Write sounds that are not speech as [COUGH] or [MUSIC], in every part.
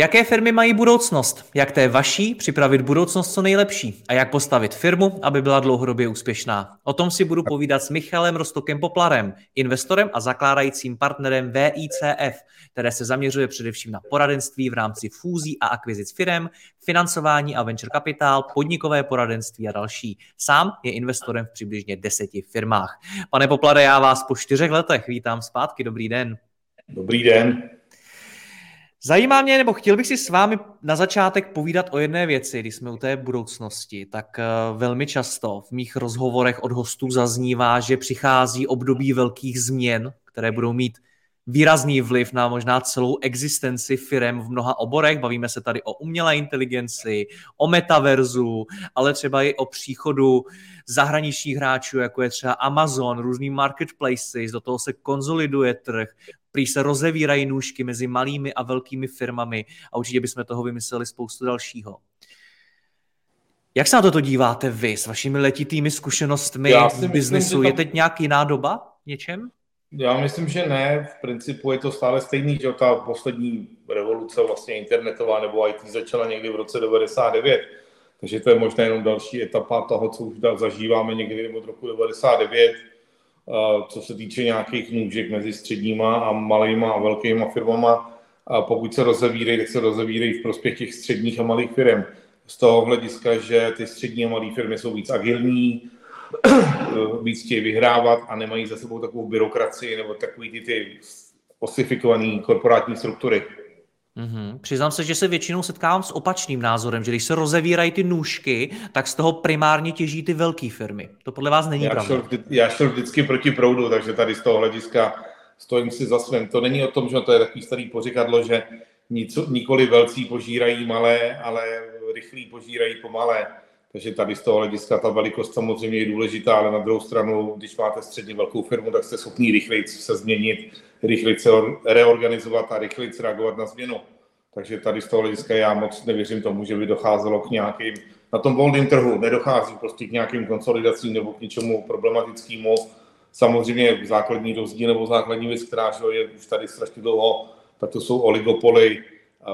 Jaké firmy mají budoucnost? Jak té vaší připravit budoucnost co nejlepší? A jak postavit firmu, aby byla dlouhodobě úspěšná? O tom si budu povídat s Michalem Rostokem Poplarem, investorem a zakládajícím partnerem VICF, které se zaměřuje především na poradenství v rámci fúzí a akvizic firm, financování a venture kapitál, podnikové poradenství a další. Sám je investorem v přibližně deseti firmách. Pane Poplare, já vás po čtyřech letech vítám zpátky. Dobrý den. Dobrý den. Zajímá mě, nebo chtěl bych si s vámi na začátek povídat o jedné věci, když jsme u té budoucnosti, tak eh, velmi často v mých rozhovorech od hostů zaznívá, že přichází období velkých změn, které budou mít výrazný vliv na možná celou existenci firem v mnoha oborech. Bavíme se tady o umělé inteligenci, o metaverzu, ale třeba i o příchodu zahraničních hráčů, jako je třeba Amazon, různý marketplaces, do toho se konzoliduje trh, prý se rozevírají nůžky mezi malými a velkými firmami a určitě bychom toho vymysleli spoustu dalšího. Jak se na toto díváte vy s vašimi letitými zkušenostmi v biznesu? Je teď nějak jiná doba něčem? Já myslím, že ne. V principu je to stále stejný, že ta poslední revoluce vlastně internetová nebo IT začala někdy v roce 99. Takže to je možná jenom další etapa toho, co už zažíváme někdy od roku 99 co se týče nějakých nůžek mezi středníma a malýma a velkýma firmama. A pokud se rozevírají, tak se rozevírají v prospěch těch středních a malých firm. Z toho hlediska, že ty střední a malé firmy jsou víc agilní, [CLEARS THROAT] víc chtějí vyhrávat a nemají za sebou takovou byrokracii nebo takový ty, ty osifikované korporátní struktury. Mm-hmm. Přiznám se, že se většinou setkávám s opačným názorem, že když se rozevírají ty nůžky, tak z toho primárně těží ty velké firmy. To podle vás není já pravda. Šel, já šel vždycky proti proudu, takže tady z toho hlediska stojím si za svým. To není o tom, že to je takový starý pořikadlo, že nic, nikoli velcí požírají malé, ale rychlí požírají pomalé. Takže tady z toho hlediska ta velikost samozřejmě je důležitá, ale na druhou stranu, když máte středně velkou firmu, tak jste schopni rychleji se změnit, rychleji se reorganizovat a rychleji reagovat na změnu. Takže tady z toho hlediska já moc nevěřím tomu, že by docházelo k nějakým, na tom volném trhu nedochází prostě k nějakým konsolidacím nebo k něčemu problematickému. Samozřejmě základní rozdíl nebo základní věc, která je už tady strašně dlouho, tak to jsou oligopoly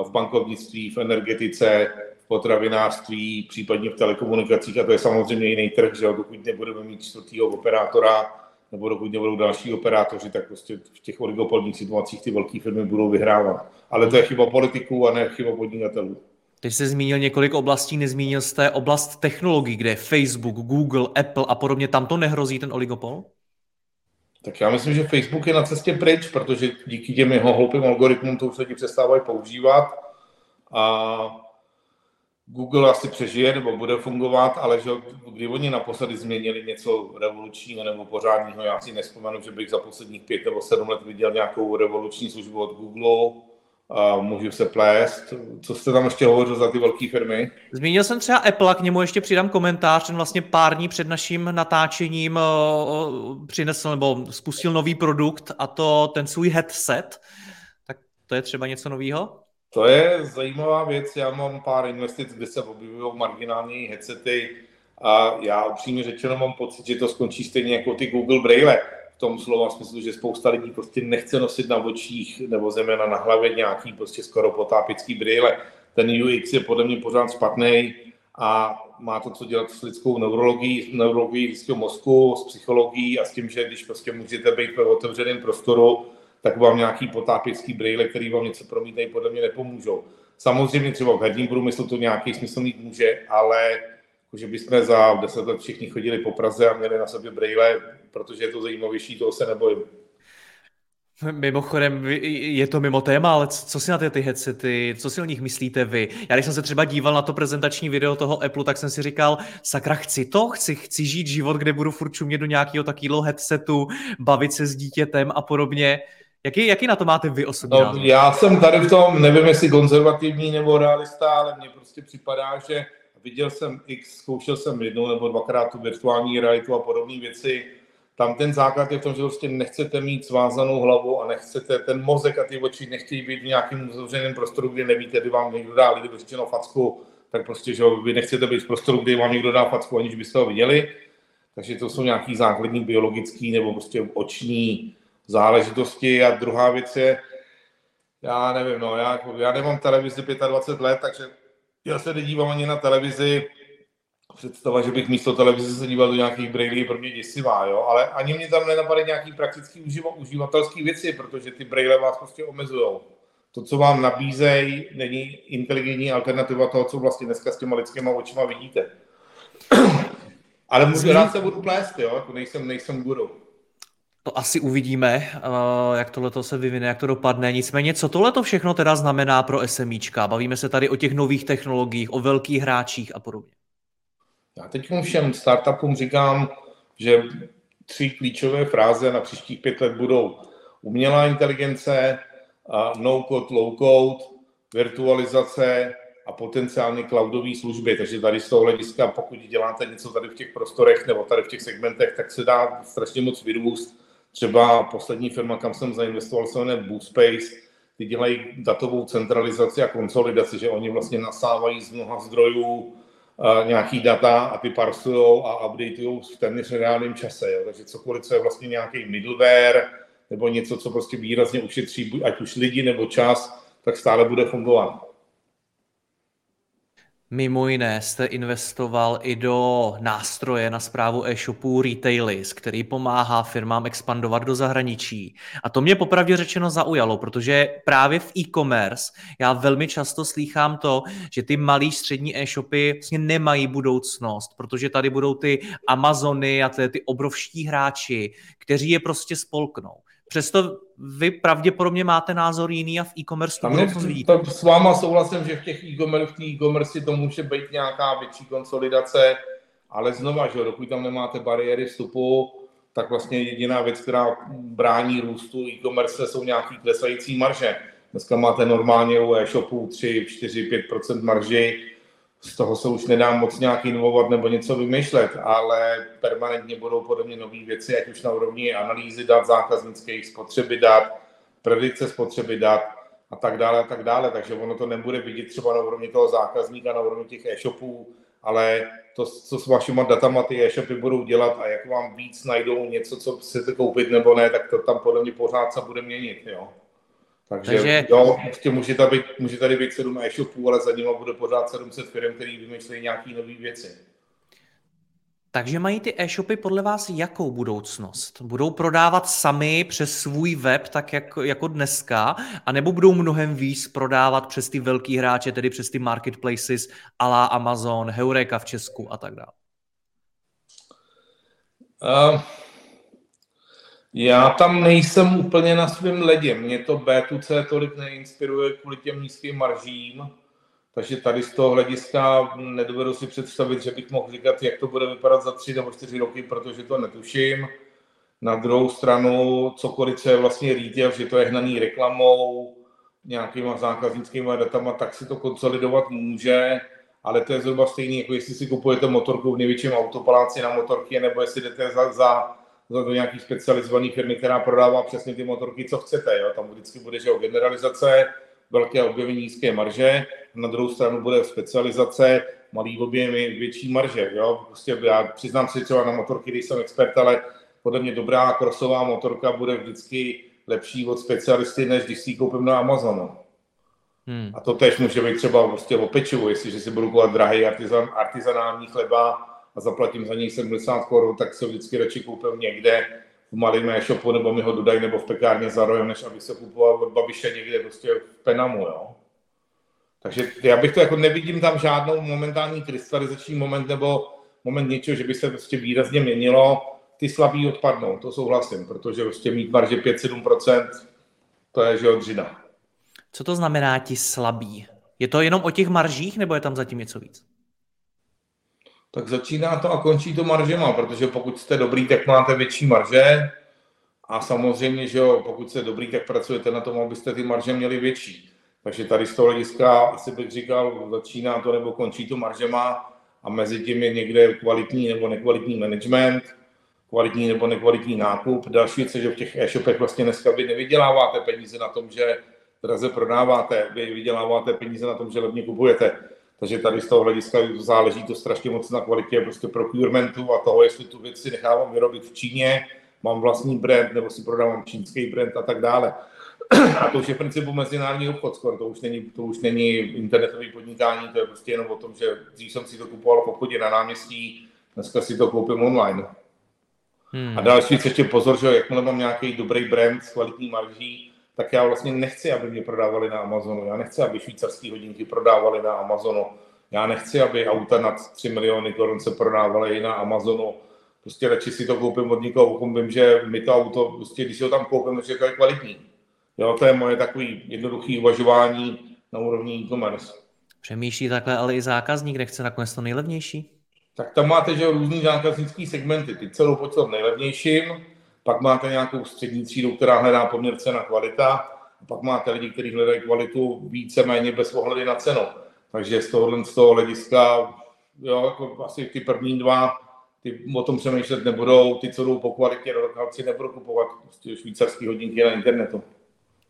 v bankovnictví, v energetice, potravinářství, případně v telekomunikacích a to je samozřejmě jiný trh, že dokud nebudeme mít čtvrtého operátora nebo dokud nebudou další operátoři, tak prostě v těch oligopolních situacích ty velké firmy budou vyhrávat. Ale to je chyba politiků a ne chyba podnikatelů. Teď jste zmínil několik oblastí, nezmínil jste oblast technologií, kde je Facebook, Google, Apple a podobně, tam to nehrozí ten oligopol? Tak já myslím, že Facebook je na cestě pryč, protože díky těm jeho hloupým algoritmům to už lidi přestávají používat a Google asi přežije nebo bude fungovat, ale že kdy oni naposledy změnili něco revolučního nebo pořádního, já si nespomenu, že bych za posledních pět nebo sedm let viděl nějakou revoluční službu od Google, a můžu se plést. Co jste tam ještě hovořil za ty velké firmy? Zmínil jsem třeba Apple, k němu ještě přidám komentář. Ten vlastně pár dní před naším natáčením přinesl nebo spustil nový produkt a to ten svůj headset. Tak to je třeba něco nového? To je zajímavá věc. Já mám pár investic, kde se objevují marginální headsety a já upřímně řečeno mám pocit, že to skončí stejně jako ty Google Braille. V tom slova smyslu, že spousta lidí prostě nechce nosit na očích nebo zejména na hlavě nějaký prostě skoro potápický brýle. Ten UX je podle mě pořád špatný a má to co dělat s lidskou neurologií, neurologií lidského mozku, s psychologií a s tím, že když prostě můžete být ve otevřeném prostoru, tak vám nějaký potápěcký brýle, který vám něco promítají, podle mě nepomůžou. Samozřejmě třeba v herním průmyslu to nějaký smysl mít může, ale že bychom za deset let všichni chodili po Praze a měli na sobě brýle, protože je to zajímavější, toho se nebojím. Mimochodem, je to mimo téma, ale co si na ty, ty headsety, co si o nich myslíte vy? Já když jsem se třeba díval na to prezentační video toho Apple, tak jsem si říkal, sakra, chci to, chci, chci žít život, kde budu furt čumět do nějakého takového headsetu, bavit se s dítětem a podobně. Jaký, jaký na to máte vy osobně? No, já jsem tady v tom, nevím jestli konzervativní nebo realista, ale mně prostě připadá, že viděl jsem X, zkoušel jsem jednou nebo dvakrát tu virtuální realitu a podobné věci, tam ten základ je v tom, že prostě nechcete mít svázanou hlavu a nechcete, ten mozek a ty oči nechtějí být v nějakém uzavřeném prostoru, kde nevíte, kdy vám někdo dá lidi řečeno facku, tak prostě, že vy nechcete být v prostoru, kde vám někdo dá facku, aniž byste ho viděli. Takže to jsou nějaký základní biologický nebo prostě oční záležitosti. A druhá věc je, já nevím, no, já, já nemám televizi 25 let, takže já se nedívám ani na televizi, představa, že bych místo televize se díval do nějakých brailí, je pro mě děsivá, jo? ale ani mě tam nenapadají nějaký praktický uživatelský věci, protože ty braille vás prostě omezují. To, co vám nabízejí, není inteligentní alternativa toho, co vlastně dneska s těma lidskýma očima vidíte. [CLEARS THROAT] ale můžu, rád se budu plést, jo? Jako nejsem, nejsem guru. To asi uvidíme, eh, jak tohle se vyvine, jak to dopadne. Nicméně, co tohle všechno teda znamená pro SMIčka? Bavíme se tady o těch nových technologiích, o velkých hráčích a podobně. Já teď všem startupům říkám, že tři klíčové fráze na příštích pět let budou umělá inteligence, no-code, low-code, virtualizace a potenciálně cloudové služby. Takže tady z toho hlediska, pokud děláte něco tady v těch prostorech nebo tady v těch segmentech, tak se dá strašně moc vyrůst. Třeba poslední firma, kam jsem zainvestoval, se jmenuje Boospace, ty dělají datovou centralizaci a konsolidaci, že oni vlastně nasávají z mnoha zdrojů nějaký data a ty parsují a updateují v téměř reálném čase. Jo. Takže cokoliv, co je vlastně nějaký middleware nebo něco, co prostě výrazně ušetří ať už lidi nebo čas, tak stále bude fungovat. Mimo jiné jste investoval i do nástroje na zprávu e-shopů Retailis, který pomáhá firmám expandovat do zahraničí. A to mě popravdě řečeno zaujalo, protože právě v e-commerce já velmi často slýchám to, že ty malý střední e-shopy vlastně nemají budoucnost, protože tady budou ty Amazony a ty, ty obrovští hráči, kteří je prostě spolknou. Přesto vy pravděpodobně máte názor jiný a v e-commerce to vidíte. s váma souhlasím, že v těch e-commerce, v e-commerce to může být nějaká větší konsolidace, ale znova, že dokud tam nemáte bariéry vstupu, tak vlastně jediná věc, která brání růstu e-commerce, jsou nějaký klesající marže. Dneska máte normálně u e-shopu 3, 4, 5% marži, z toho se už nedá moc nějak inovovat nebo něco vymýšlet, ale permanentně budou podobně nové věci, ať už na úrovni analýzy dat zákaznických, spotřeby dat, predikce spotřeby dat a tak dále a tak dále. Takže ono to nebude vidět třeba na úrovni toho zákazníka, na úrovni těch e-shopů, ale to, co s vašimi datama ty e-shopy budou dělat a jak vám víc najdou něco, co chcete koupit nebo ne, tak to tam podle mě pořád se bude měnit. Jo. Takže, Takže jo, prostě může tady, být, může tady být 7 e-shopů, ale za nimi bude pořád 700 firm, který vymýšlejí nějaké nové věci. Takže mají ty e-shopy podle vás jakou budoucnost? Budou prodávat sami přes svůj web, tak jak, jako dneska, anebo budou mnohem víc prodávat přes ty velký hráče, tedy přes ty marketplaces, ala Amazon, Heureka v Česku a tak dále? Uh, já tam nejsem úplně na svém ledě. Mě to B2C tolik neinspiruje kvůli těm nízkým maržím, takže tady z toho hlediska nedovedu si představit, že bych mohl říkat, jak to bude vypadat za tři nebo čtyři roky, protože to netuším. Na druhou stranu, cokoliv, co je vlastně retail, že to je hnaný reklamou, nějakýma zákaznickými datama, tak si to konsolidovat může, ale to je zhruba stejný, jako jestli si kupujete motorku v největším autopaláci na motorky, nebo jestli jdete za, za do nějaký specializované firmy, která prodává přesně ty motorky, co chcete. Jo? Tam vždycky bude že o generalizace, velké objemy, nízké marže, na druhou stranu bude specializace, malý objemy, větší marže. Jo? Prostě já přiznám si třeba na motorky, když jsem expert, ale podle mě dobrá krosová motorka bude vždycky lepší od specialisty, než když si ji koupím na Amazonu. Hmm. A to tež může být třeba prostě o pečivu, jestliže si budu kupovat drahý artizan, artizanální chleba, a zaplatím za něj 70 korun, tak se vždycky radši koupil někde v malém e-shopu, nebo mi ho dodají, nebo v pekárně za rojem, než abych se kupoval od babiše někde prostě v Penamu, jo. Takže já bych to jako nevidím tam žádnou momentální krystalizační moment nebo moment něčeho, že by se prostě výrazně měnilo. ty slabý odpadnou, to souhlasím, protože prostě mít marže 5-7%, to je, že dřina. Co to znamená ti slabí? Je to jenom o těch maržích, nebo je tam zatím něco víc? Tak začíná to a končí to maržema, protože pokud jste dobrý, tak máte větší marže a samozřejmě, že jo, pokud jste dobrý, tak pracujete na tom, abyste ty marže měli větší. Takže tady z toho hlediska asi bych říkal, začíná to nebo končí to maržema a mezi tím je někde kvalitní nebo nekvalitní management, kvalitní nebo nekvalitní nákup. Další věc je, že v těch e-shopech vlastně dneska vy nevyděláváte peníze na tom, že draze prodáváte, vy vyděláváte peníze na tom, že levně kupujete. Takže tady z toho hlediska záleží to strašně moc na kvalitě prostě procurementu a toho, jestli tu věc si nechávám vyrobit v Číně, mám vlastní brand nebo si prodávám čínský brand a tak dále. A to už je v principu mezinárodní obchod skoro, to už není, to už není internetový podnikání, to je prostě jenom o tom, že dřív jsem si to kupoval v obchodě na náměstí, dneska si to koupím online. Hmm. A další věc ještě pozor, že jakmile mám nějaký dobrý brand s kvalitní marží, tak já vlastně nechci, aby mě prodávali na Amazonu. Já nechci, aby švýcarské hodinky prodávali na Amazonu. Já nechci, aby auta nad 3 miliony korun se prodávaly i na Amazonu. Prostě radši si to koupím od někoho, pokud vím, že mi to auto, prostě, když si ho tam koupím, že to je kvalitní. Jo, to je moje takový jednoduchý uvažování na úrovni e-commerce. Přemýšlí takhle ale i zákazník, kde chce nakonec to nejlevnější? Tak tam máte, že různý zákaznický segmenty. Ty celou pojď nejlevnějším, pak máte nějakou střední třídu, která hledá poměr cena kvalita, a pak máte lidi, kteří hledají kvalitu víceméně bez ohledy na cenu. Takže z tohohle z toho hlediska, jo, jako asi ty první dva, ty o tom přemýšlet nebudou, ty, co jdou po kvalitě, si nebudou kupovat prostě švýcarský hodinky na internetu.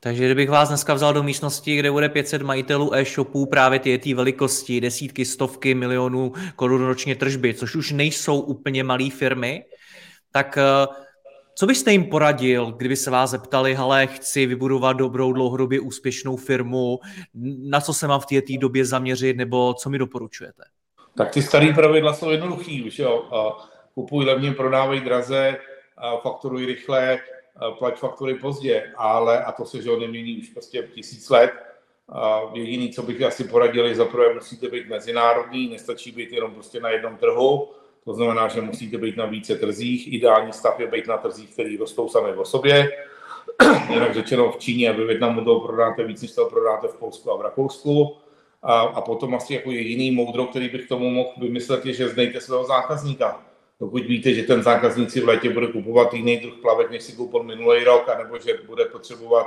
Takže kdybych vás dneska vzal do místnosti, kde bude 500 majitelů e-shopů, právě ty ty velikosti, desítky, stovky milionů korun ročně tržby, což už nejsou úplně malé firmy, tak eh, co byste jim poradil, kdyby se vás zeptali, hele, chci vybudovat dobrou, dlouhodobě úspěšnou firmu, na co se mám v té době zaměřit, nebo co mi doporučujete? Tak ty staré pravidla jsou jednoduchý už, jo. Kupuj levně, prodávej draze, fakturuj rychle, plať faktury pozdě, ale, a to se že nemění už prostě tisíc let, jediný, co bych asi poradil, je zaprvé musíte být mezinárodní, nestačí být jenom prostě na jednom trhu, to znamená, že musíte být na více trzích. Ideální stav je být na trzích, který rostou sami o sobě. [CLEARS THROAT] Jinak řečeno v Číně a ve Větnamu to prodáte víc, než to prodáte v Polsku a v Rakousku. A, a potom asi jako jediný moudro, který bych tomu mohl vymyslet, je, že znejte svého zákazníka. Pokud víte, že ten zákazník si v létě bude kupovat jiný druh plavek, než si koupil minulý rok, anebo že bude potřebovat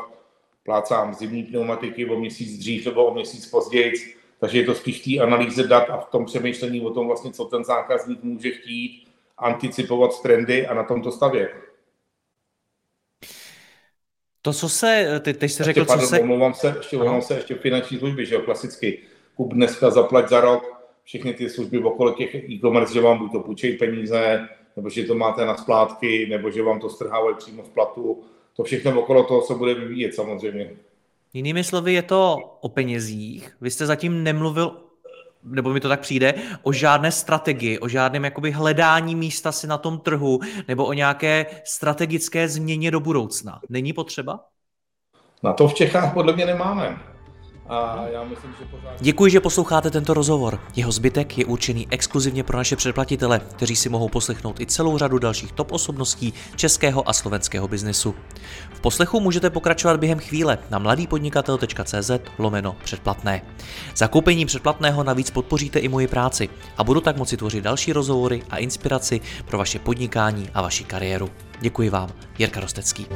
plácám zimní pneumatiky o měsíc dřív nebo o měsíc později, takže je to spíš té analýze dat a v tom přemýšlení o tom vlastně, co ten zákazník může chtít, anticipovat trendy a na tom to stavět. To, co se, ty, teď jsi řekl, pardon, co se... Omlouvám se, ještě, omlouvám se, ještě finanční služby, že jo, klasicky. Kup dneska, zaplať za rok, všechny ty služby okolo těch e-commerce, že vám buď to půjčejí peníze, nebo že to máte na splátky, nebo že vám to strhávají přímo v platu. To všechno okolo toho se bude vyvíjet samozřejmě. Jinými slovy je to o penězích. Vy jste zatím nemluvil, nebo mi to tak přijde, o žádné strategii, o žádném jakoby hledání místa si na tom trhu, nebo o nějaké strategické změně do budoucna. Není potřeba? Na to v Čechách podle mě nemáme. A já myslím, že pořád... Děkuji, že posloucháte tento rozhovor. Jeho zbytek je určený exkluzivně pro naše předplatitele, kteří si mohou poslechnout i celou řadu dalších top osobností českého a slovenského biznesu. V poslechu můžete pokračovat během chvíle na mladýpodnikatel.cz lomeno předplatné. Zakoupením předplatného navíc podpoříte i moji práci a budu tak moci tvořit další rozhovory a inspiraci pro vaše podnikání a vaši kariéru. Děkuji vám, Jirka Rostecký.